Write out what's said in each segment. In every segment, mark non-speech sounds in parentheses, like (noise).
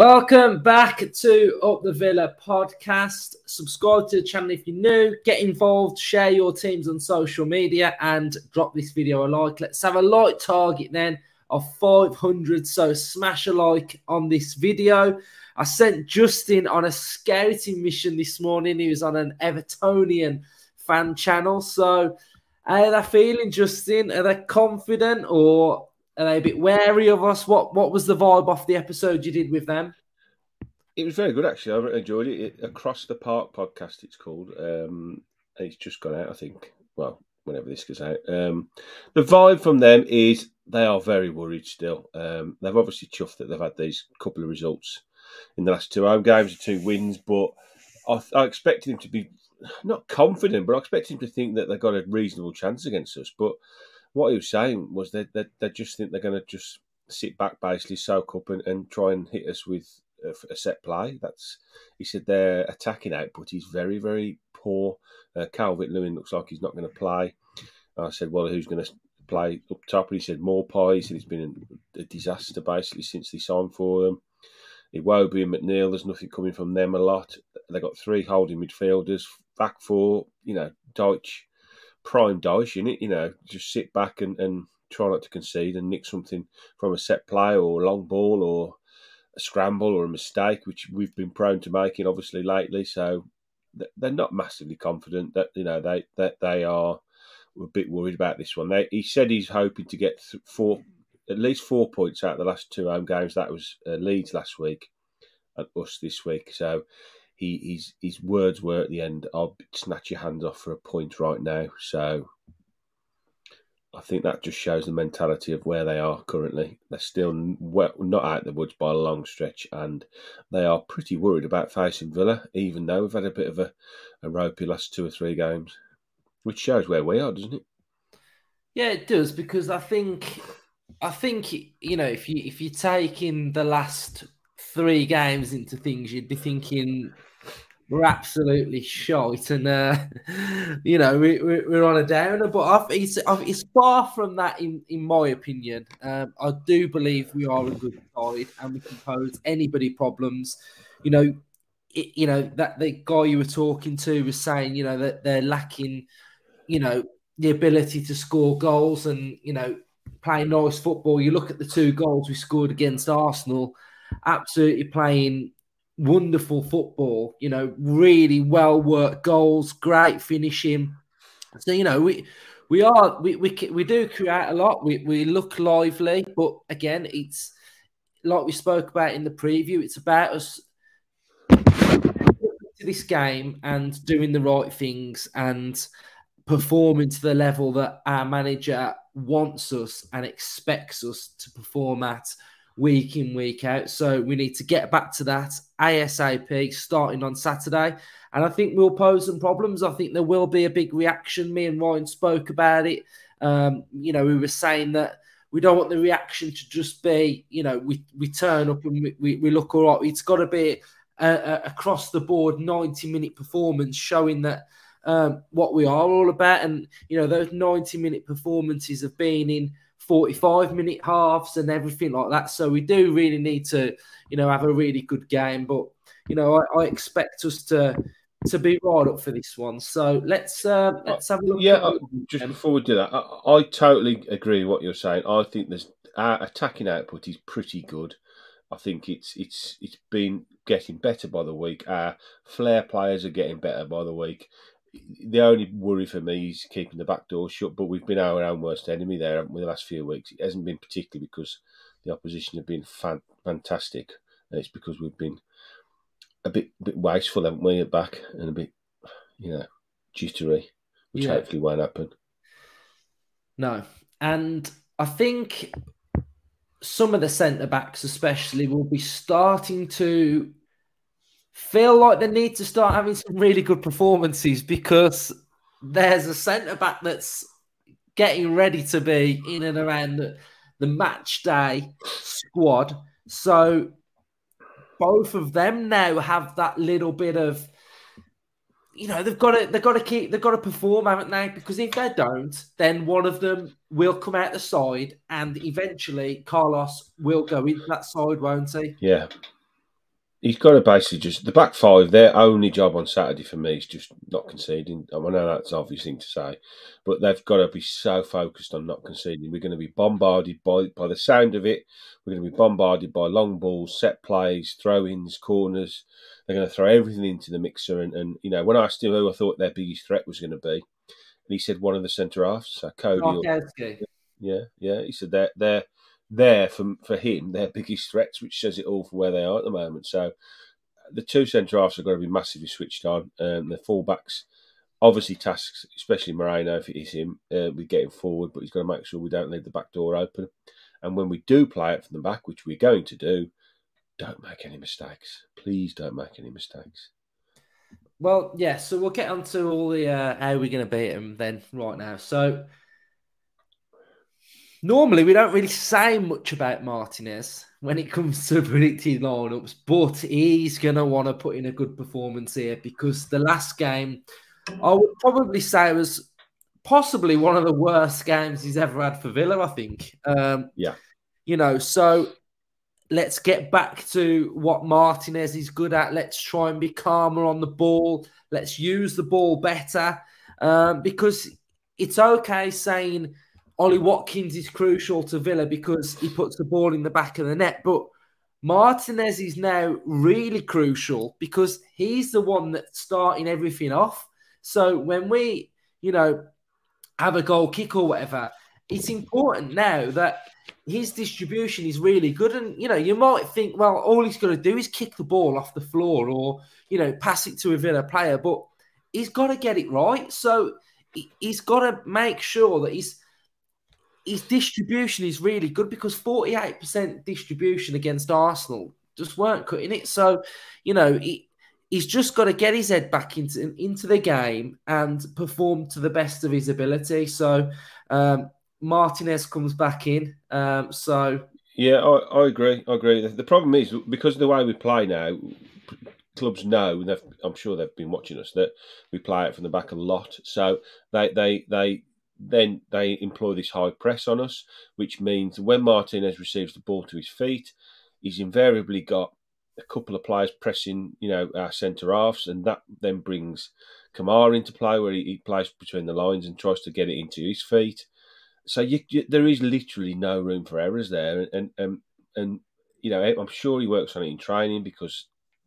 Welcome back to Up the Villa podcast. Subscribe to the channel if you're new. Get involved, share your teams on social media, and drop this video a like. Let's have a like target then of 500. So smash a like on this video. I sent Justin on a scouting mission this morning. He was on an Evertonian fan channel. So how are they feeling, Justin? Are they confident or are they a bit wary of us? What What was the vibe off the episode you did with them? It was very good, actually. I enjoyed it. it Across the Park podcast, it's called. Um, it's just gone out, I think. Well, whenever this goes out. Um, the vibe from them is they are very worried still. Um, they've obviously chuffed that they've had these couple of results in the last two home games, two wins, but I, I expected them to be not confident, but I expected them to think that they've got a reasonable chance against us. But what he was saying was that they, they, just think they're going to just sit back, basically soak up and, and try and hit us with a, a, set play. That's he said their attacking output is very very poor. Uh, Calvert Lewin looks like he's not going to play. I said, well, who's going to play up top? And he said Maupay. He said it's been a, disaster basically since they signed for them. Iwobi and McNeil, there's nothing coming from them a lot. They got three holding midfielders, back four, you know, Dyche prime Dyche in it. You know, just sit back and, and try not to concede and nick something from a set play or a long ball or a scramble or a mistake, which we've been prone to making obviously lately. So they're not massively confident that you know they that they are a bit worried about this one. They, he said he's hoping to get four, at least four points out of the last two home games. That was uh, Leeds last week and us this week. So he his his words were at the end, "I'll snatch your hands off for a point right now." So I think that just shows the mentality of where they are currently. They're still not out of the woods by a long stretch, and they are pretty worried about facing Villa, even though we've had a bit of a, a ropey last two or three games, which shows where we are, doesn't it? Yeah, it does because I think I think you know if you if you take in the last three games into things, you'd be thinking we're absolutely shite, and uh, (laughs) you know we, we're on a downer. But it's, it's far from that, in in my opinion. Um, I do believe we are a good side, and we can pose anybody problems. You know, it, you know that the guy you were talking to was saying, you know, that they're lacking, you know, the ability to score goals, and you know, playing nice football. You look at the two goals we scored against Arsenal, absolutely playing wonderful football, you know, really well worked goals, great finishing. So, you know, we we are we we, we do create a lot. We we look lively, but again, it's like we spoke about in the preview, it's about us to this game and doing the right things and performing to the level that our manager wants us and expects us to perform at week in, week out. So we need to get back to that ASAP starting on Saturday. And I think we'll pose some problems. I think there will be a big reaction. Me and Ryan spoke about it. Um, you know, we were saying that we don't want the reaction to just be, you know, we, we turn up and we, we, we look all right. It's got to be a, a, across the board 90 minute performance showing that um, what we are all about. And, you know, those 90 minute performances have been in 45 minute halves and everything like that. So we do really need to, you know, have a really good game. But, you know, I, I expect us to to be right up for this one. So let's uh, let's have a look. Yeah, uh, just before we do that, I, I, totally agree with what you're saying. I think there's our attacking output is pretty good. I think it's it's it's been getting better by the week. Our flair players are getting better by the week the only worry for me is keeping the back door shut. But we've been our own worst enemy there with the last few weeks. It hasn't been particularly because the opposition have been fan- fantastic. It's because we've been a bit bit wasteful, haven't we, at back and a bit, you know, jittery, which yeah. hopefully won't happen. No, and I think some of the centre backs, especially, will be starting to feel like they need to start having some really good performances because there's a centre back that's getting ready to be in and around the, the match day squad. So both of them now have that little bit of you know they've got to they've got to keep they've got to perform haven't they? Because if they don't then one of them will come out the side and eventually carlos will go into that side won't he? Yeah he's got to basically just the back five. Their only job on Saturday for me is just not conceding. I know that's an obvious thing to say, but they've got to be so focused on not conceding. We're going to be bombarded by by the sound of it. We're going to be bombarded by long balls, set plays, throw-ins, corners. They're going to throw everything into the mixer. And, and you know, when I asked him who I thought their biggest threat was going to be, and he said one of the centre halves, so Coady. Oh, or, yeah, yeah. He said they're they're there for for him their biggest threats, which says it all for where they are at the moment. So the two centre halves are going to be massively switched on. Um, the fullbacks obviously tasks, especially Moreno if it is him, uh, with getting forward, but he's got to make sure we don't leave the back door open. And when we do play it from the back, which we're going to do, don't make any mistakes. Please don't make any mistakes. Well, yeah, so we'll get on to all the uh, how we're going to beat them then right now. So normally we don't really say much about Martinez when it comes to (laughs) predicting lineups, but he's going to want to put in a good performance here because the last game, I would probably say, was possibly one of the worst games he's ever had for Villa. I think. Um, yeah. You know, so let's get back to what Martinez is good at. Let's try and be calmer on the ball. Let's use the ball better um, because it's okay saying Ollie Watkins is crucial to Villa because he puts the ball in the back of the net. But Martinez is now really crucial because he's the one that's starting everything off. So when we, you know, have a goal kick or whatever, it's important now that his distribution is really good. And, you know, you might think, well, all he's got to do is kick the ball off the floor or, you know, pass it to a Villa player, but he's got to get it right. So he's got to make sure that he's his distribution is really good because 48% distribution against Arsenal just weren't cutting it. So, you know, he, he's just got to get his head back into into the game and perform to the best of his ability. So, um, Martinez comes back in. Um, so, yeah, I, I agree. I agree. The, the, problem is because of the way we play now, clubs know, and I'm sure they've been watching us, that we play it from the back a lot. So they they they then they employ this high press on us, which means when Martinez receives the ball to his feet, he's invariably got a couple of players pressing, you know, our centre halves, and that then brings Kamara into play, where he, he, plays between the lines and tries to get it into his feet. So you, you, there is literally no room for errors there, and and and you know, I'm sure he works on it in training because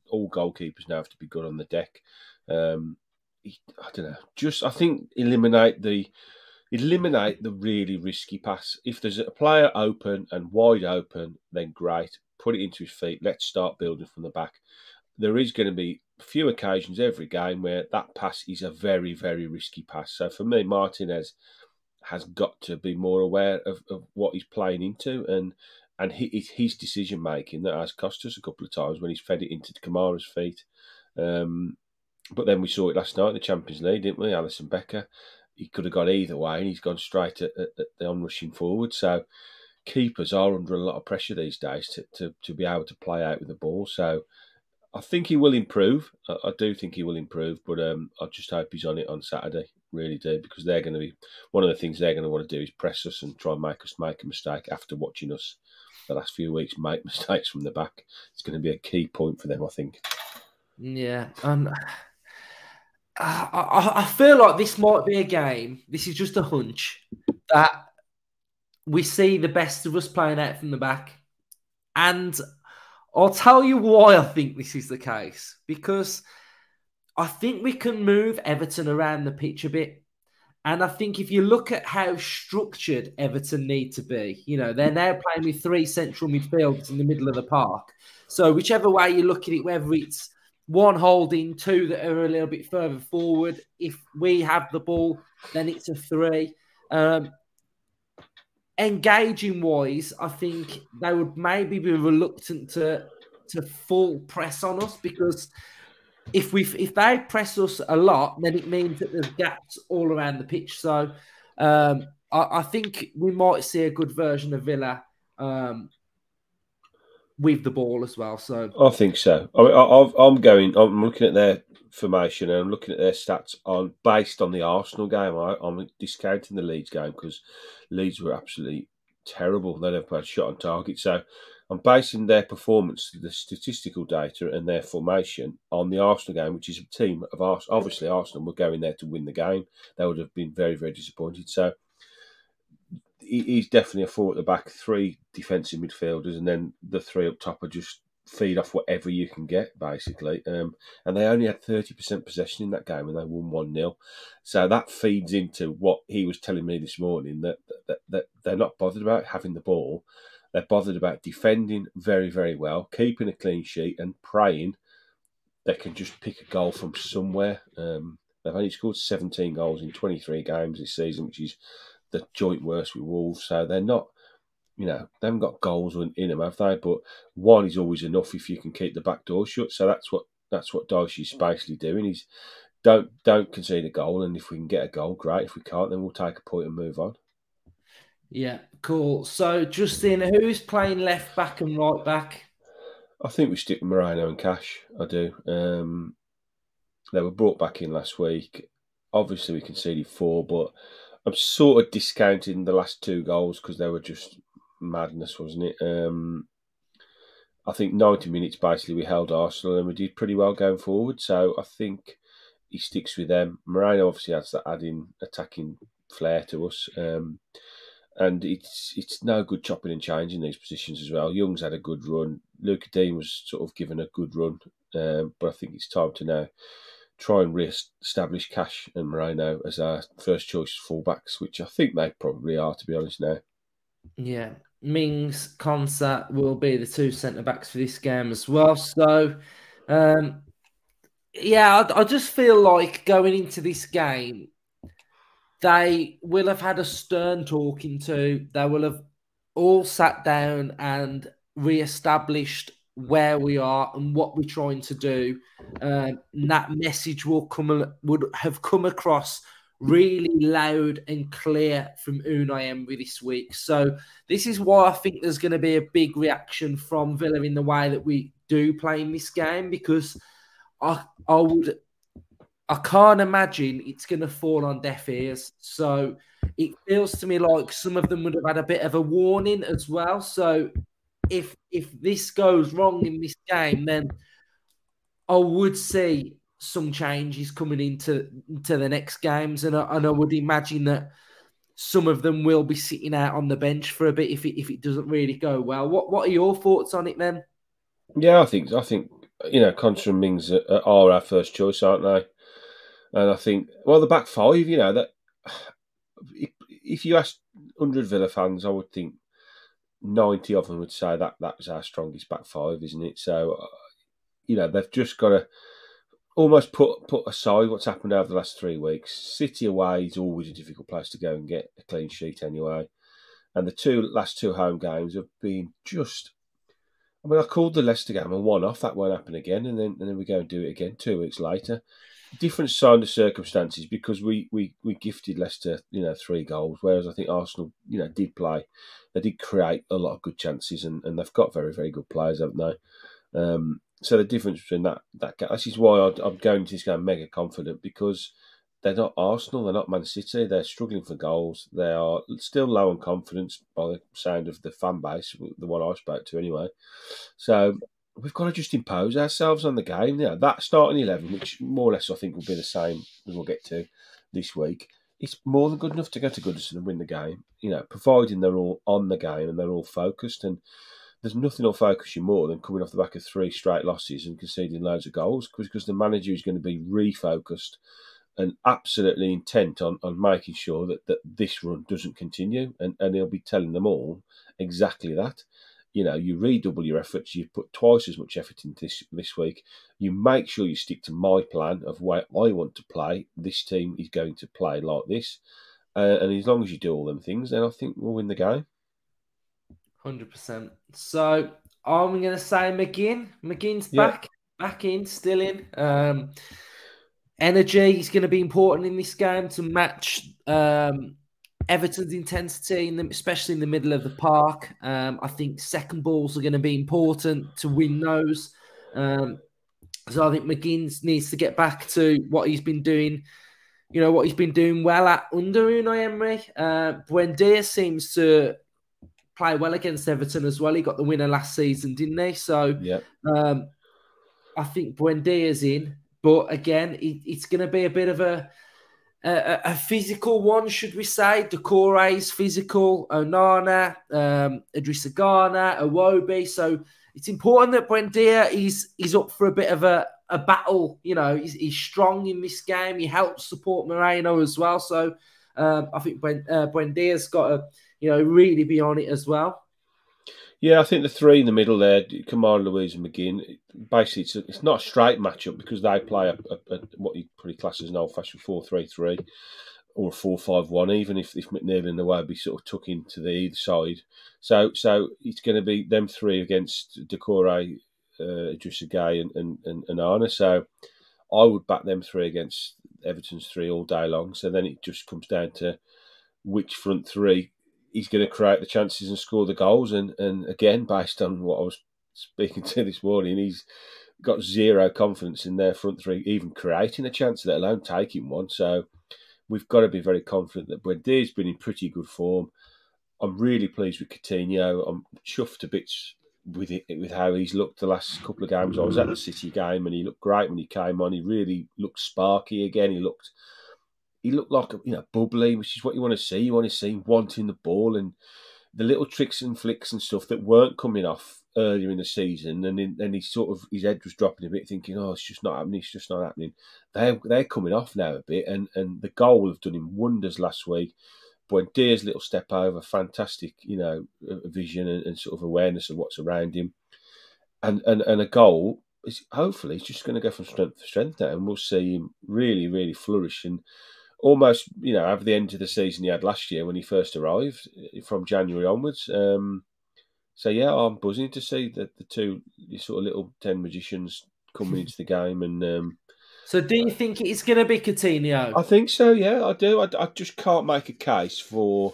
all goalkeepers now have to be good on the deck. Um, he, I don't know, just I think eliminate the eliminate the really risky pass. If there's a player open and wide open, then great. Put it into his feet. Let's start building from the back. There is going to be a few occasions every game where that pass is a very, very risky pass. So for me, Martinez has got to be more aware of, of what he's playing into and and his decision making that has cost us a couple of times when he's fed it into Kamara's feet. Um, but then we saw it last night in the Champions League, didn't we? Alisson Becker he could have gone either way, and he's gone straight at, at, at the onrushing forward. So keepers are under a lot of pressure these days to, to, to be able to play out with the ball. So I think he will improve. I, I do think he will improve, but um, I just hope he's on it on Saturday. Really do because they're going to be one of the things they're going to want to do is press us and try and make us make a mistake after watching us the last few weeks make (laughs) mistakes from the back. It's going to be a key point for them, I think. Yeah, um, I, I feel like this might be a game. This is just a hunch that we see the best of us playing out from the back, and I'll tell you why I think this is the case because I think we can move Everton around the pitch a bit. And I think if you look at how structured Everton need to be, you know, they're now playing with three central midfielders in the middle of the park. So whichever way you look at it, whether it's one holding, two that are a little bit further forward. If we have the ball, then it's a three. Um, engaging wise, I think they would maybe be reluctant to to full press on us because if we if they press us a lot, then it means that there's gaps all around the pitch. So um, I, I, think we might see a good version of Villa um, with the ball as well. So I think so. I am going. I'm looking at their formation and I'm looking at their stats on based on the Arsenal game. I, am discounting the Leeds game because Leeds were absolutely terrible. They never had a shot on target. So I'm basing their performance, the statistical data, and their formation on the Arsenal game, which is a team of Arsenal. Obviously, Arsenal were going there to win the game. They would have been very, very disappointed. So he's definitely a four at the back, three defensive midfielders, and then the three up top are just feed off whatever you can get, basically. Um, and they only had 30% possession in that game and they won 1 0. So that feeds into what he was telling me this morning that, that, that they're not bothered about having the ball. They're bothered about defending very, very well, keeping a clean sheet, and praying they can just pick a goal from somewhere. Um, they've only scored 17 goals in 23 games this season, which is the joint worst with Wolves. So they're not you know, they haven't got goals in them, have they? But one is always enough if you can keep the back door shut. So that's what that's what Dyche's basically doing. He's don't don't concede a goal, and if we can get a goal, great. If we can't, then we'll take a point and move on. Yeah, cool. So Justin, who's playing left back and right back? I think we stick with Moreno and Cash. I do. Um, they were brought back in last week. Obviously, we conceded four, but I'm sort of discounting the last two goals because they were just madness, wasn't it? Um, I think 90 minutes basically we held Arsenal and we did pretty well going forward. So I think he sticks with them. Moreno obviously has that adding attacking flair to us. Um, and it's it's no good chopping and changing these positions as well. Young's had a good run. Lucas Digne was sort of given a good run, um, but I think it's time to now try and re-establish Cash and Moreno as our first choice fullbacks, which I think they probably are, to be honest. Now, yeah, Mings, Konsa will be the two centre backs for this game as well. So, um, yeah, I, I, just feel like going into this game, they will have had a stern talking to. They will have all sat down and re-established where we are and what we're trying to do. Um, and that message will come would have come across really loud and clear from Unai Emery this week. So this is why I think there's going to be a big reaction from Villa in the way that we do play in this game because I I would I can't imagine it's going to fall on deaf ears. So it feels to me like some of them would have had a bit of a warning as well. So if if this goes wrong in this game, then I would see some changes coming into into the next games, and I, and I would imagine that some of them will be sitting out on the bench for a bit if it if it doesn't really go well. What what are your thoughts on it, then? Yeah, I think I think you know Konsa and Mings are, are our first choice, aren't they? And I think well, the back five, you know that (sighs) if you ask hundred Villa fans, I would think ninety of them would say that that was our strongest back five, isn't it? So uh, you know they've just got to almost put put aside what's happened over the last three weeks. City away is always a difficult place to go and get a clean sheet anyway. And the two last two home games have been just. I mean, I called the Leicester game a one off. That won't happen again, and then and then we go and do it again two weeks later. Different sign of circumstances because we, we, we gifted Leicester, you know, three goals, whereas I think Arsenal, you know, did play. They did create a lot of good chances, and, and they've got very very good players, haven't they? Um, so the difference between that that this is why I'm going to this game mega confident because they're not Arsenal, they're not Man City, they're struggling for goals. They are still low on confidence by the sound of the fan base, the one I spoke to anyway. So we've got to just impose ourselves on the game. Yeah, that starting eleven, which more or less I think will be the same as we'll get to this week. It's more than good enough to go to Goodison and win the game. You know, providing they're all on the game and they're all focused and there's nothing will focus you more than coming off the back of three straight losses and conceding loads of goals because the manager is going to be refocused and absolutely intent on, on making sure that, that this run doesn't continue and, and he'll be telling them all exactly that. You know, you redouble your efforts, you put twice as much effort into this this week, you make sure you stick to my plan of where I want to play. This team is going to play like this. Uh, and as long as you do all them things, then I think we'll win the game. Hundred percent. So I'm going to say McGinn. McGinn's yeah. back, back in, still in. Um, energy is going to be important in this game to match um, Everton's intensity, in the, especially in the middle of the park. Um, I think second balls are going to be important to win those. Um, so I think McGinn needs to get back to what he's been doing. You know what he's been doing well at under Unai Emery. Uh, Buendia seems to play well against Everton as well. He got the winner last season, didn't he? So Yeah. um, I think Buendia's in, but again, it, it's going to be a bit of a, a physical one, should we say? Doucouré is physical, Onana, um, Idrissa Gueye, Iwobi. So it's important that Buendia is is up for a bit of a, a battle. You know, he's, he's strong in this game. He helps support Moreno as well. So um, I think Buen, uh, Buendia's got to, you know, really be on it as well. Yeah, I think the three in the middle there, Kamara, Luiz, and McGinn, basically it's, a, it's not a straight matchup because they play a, a, a what you probably class as an old fashioned 4 3 3 or a 4 5 1, even if, if McNeil and the way be sort of tuck into the either side. So so it's going to be them three against Doucouré, uh, Idrissa Gueye, and, and, and, and Onana. So I would back them three against Everton's three all day long. So then it just comes down to which front three he's going to create the chances and score the goals. And, and again, based on what I was speaking (laughs) to this morning, he's got zero confidence in their front three, even creating a chance, let alone taking one. So we've got to be very confident that Buendia's been in pretty good form. I'm really pleased with Coutinho. I'm chuffed to bits with it, with how he's looked the last couple of games. I was at the City game and he looked great when he came on. He really looked sparky again. He looked he looked like you know bubbly, which is what you want to see. You want to see him wanting the ball and the little tricks and flicks and stuff that weren't coming off earlier in the season. And then he sort of his head was dropping a bit, thinking, "Oh, it's just not happening. It's just not happening." They're they're coming off now a bit, and and the goal have done him wonders last week. Buendia's little step over, fantastic, you know, vision and, and sort of awareness of what's around him, and and and a goal is hopefully he's just going to go from strength to strength now, and we'll see him really really flourish and almost, you know, have the end of the season he had last year when he first arrived from January onwards. Um, so yeah, I'm buzzing to see the the two sort of little ten magicians coming into the game and. Um, so, do you think it's going to be Coutinho? I think so. Yeah, I do. I, I just can't make a case for.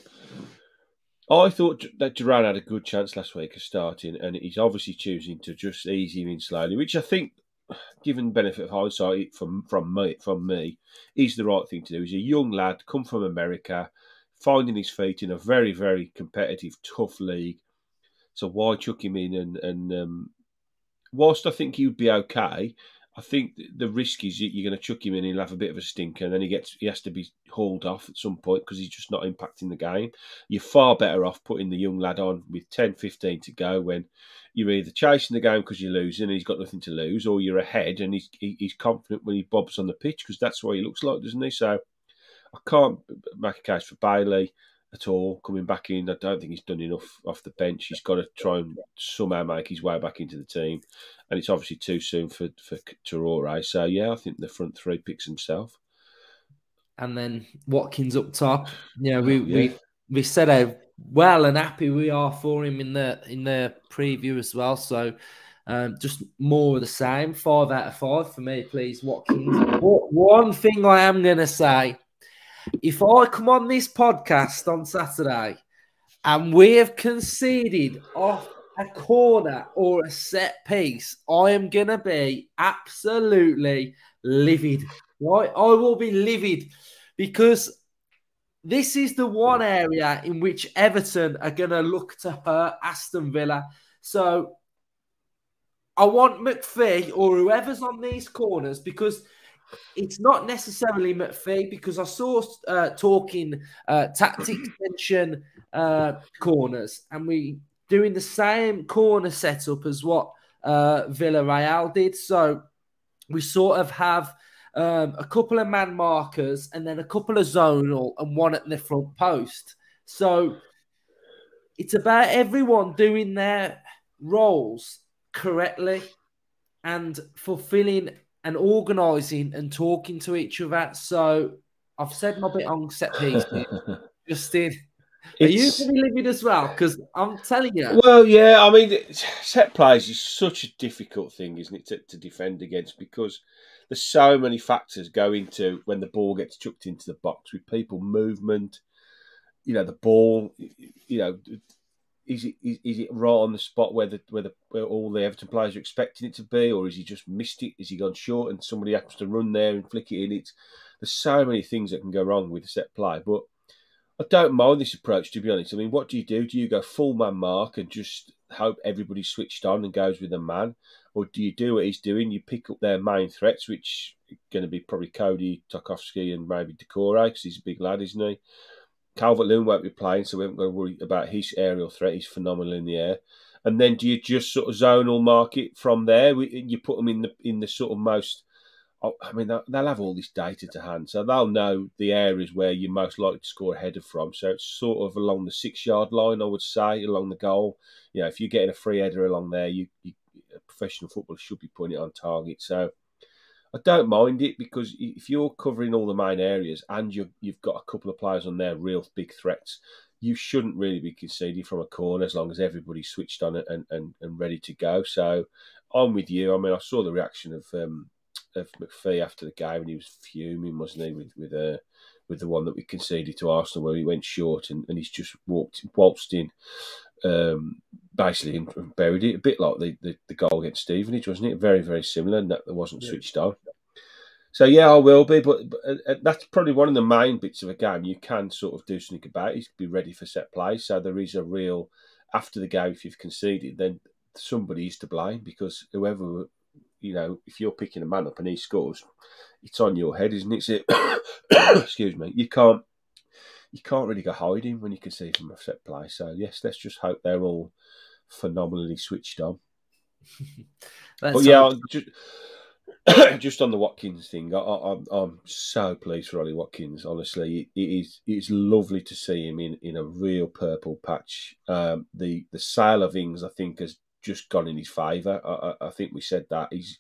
I thought that Duran had a good chance last week of starting, and he's obviously choosing to just ease him in slowly, which I think given benefit of hindsight from from me, from me, is the right thing to do. He's a young lad, come from America, finding his feet in a very very competitive, tough league. So why chuck him in? And and um, whilst I think he would be okay, I think the risk is you're going to chuck him in, he'll have a bit of a stinker, and then he gets he has to be hauled off at some point because he's just not impacting the game. You're far better off putting the young lad on with 10, 15 to go when you're either chasing the game because you're losing and he's got nothing to lose, or you're ahead and he's he's confident when he bobs on the pitch because that's what he looks like, doesn't he? So I can't make a case for Bailey at all coming back in. I don't think he's done enough off the bench. He's got to try and somehow make his way back into the team, and it's obviously too soon for for Traore. So yeah, I think the front three picks himself. And then Watkins up top. Yeah, we yeah. we we said how well and happy we are for him in the in the preview as well. So. Um, just more of the same. Five out of five for me, please, Watkins. One thing I am to say if I come on this podcast on Saturday and we have conceded off a corner or a set piece, I am to be absolutely livid. Right? I will be livid because this is the one area in which Everton are going to look to hurt Aston Villa. So I want MacPhee or whoever's on these corners because it's not necessarily MacPhee because I saw uh, talking uh, tactic tension uh, corners, and we doing the same corner setup as what uh, Villarreal did. So we sort of have um, a couple of man markers and then a couple of zonal and one at the front post. So it's about everyone doing their roles correctly and fulfilling and organising and talking to each other. So I've said my bit on set piece, (laughs) Justin. Are you going to be living as well? Because I'm telling you. Well, yeah. I mean, set plays is such a difficult thing, isn't it, to, to defend against because there's so many factors go into when the ball gets chucked into the box with people movement. You know, the ball. You know, is it is, is, it right on the spot where the where the where all the Everton players are expecting it to be, or is he just missed it? Is he gone short and somebody happens to run there and flick it in? It's there's so many things that can go wrong with a set play, but I don't mind this approach, to be honest. I mean, what do you do? Do you go full man mark and just hope everybody switched on and goes with a man? Or do you do what he's doing? You pick up their main threats, which are going to be probably Coady Tarkowski, and maybe Doucouré, because he's a big lad, isn't he? Calvert Lewin won't be playing, so we haven't got to worry about his aerial threat. He's phenomenal in the air. And then do you just sort of zonal market from there? You put them in the in the sort of most I mean, they'll have all this data to hand, so they'll know the areas where you're most likely to score a header from. So it's sort of along the six yard line, I would say, along the goal. You know, if you're getting a free header along there, you, you a professional footballer should be putting it on target. So I don't mind it because if you're covering all the main areas and you have got a couple of players on there, real big threats, you shouldn't really be conceding from a corner as long as everybody's switched on and, and, and ready to go. So I'm with you. I mean, I saw the reaction of. Um, of MacPhee after the game, and he was fuming, wasn't he, with with uh, with the one that we conceded to Arsenal where he went short and, and he's just walked waltzed in, um, basically and buried it, a bit like the, the, the, goal against Stevenage, wasn't it? Very very similar, and that wasn't yeah. switched on. So yeah, I will be, but, but uh, that's probably one of the main bits of a game you can sort of do something about. Is be ready for set play. So there is a real after the game if you've conceded, then somebody is to blame because whoever you know, if you're picking a man up and he scores, it's on your head, isn't it? (coughs) Excuse me. You can't you can't really go hiding when you can see from a set play. So yes, let's just hope they're all phenomenally switched on. (laughs) but yeah, just, (coughs) just on the Watkins thing, I, am so pleased for Ollie Watkins. Honestly, it, it is it's lovely to see him in, in a real purple patch. Um, the the sale of Ings, I think, has just gone in his favour. I, I, think we said that he's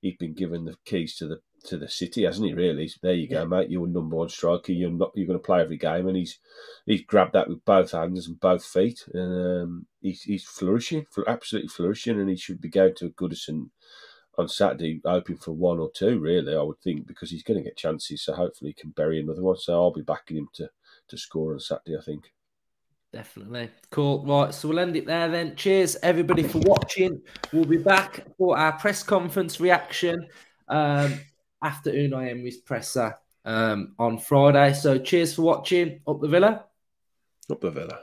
he's been given the keys to the to the city, hasn't he? Really, there you go, yeah. mate. You're number one striker. You're not. You're going to play every game, and he's he's grabbed that with both hands and both feet, and um, he's he's flourishing, absolutely flourishing, and he should be going to Goodison on Saturday, hoping for one or two. Really, I would think because he's going to get chances, so hopefully he can bury another one. So I'll be backing him to to score on Saturday. I think. Definitely. Cool. Right. So we'll end it there then. Cheers, everybody, for watching. We'll be back for our press conference reaction um, after Unai Emery's presser um, on Friday. So cheers for watching. Up the Villa. Up the Villa.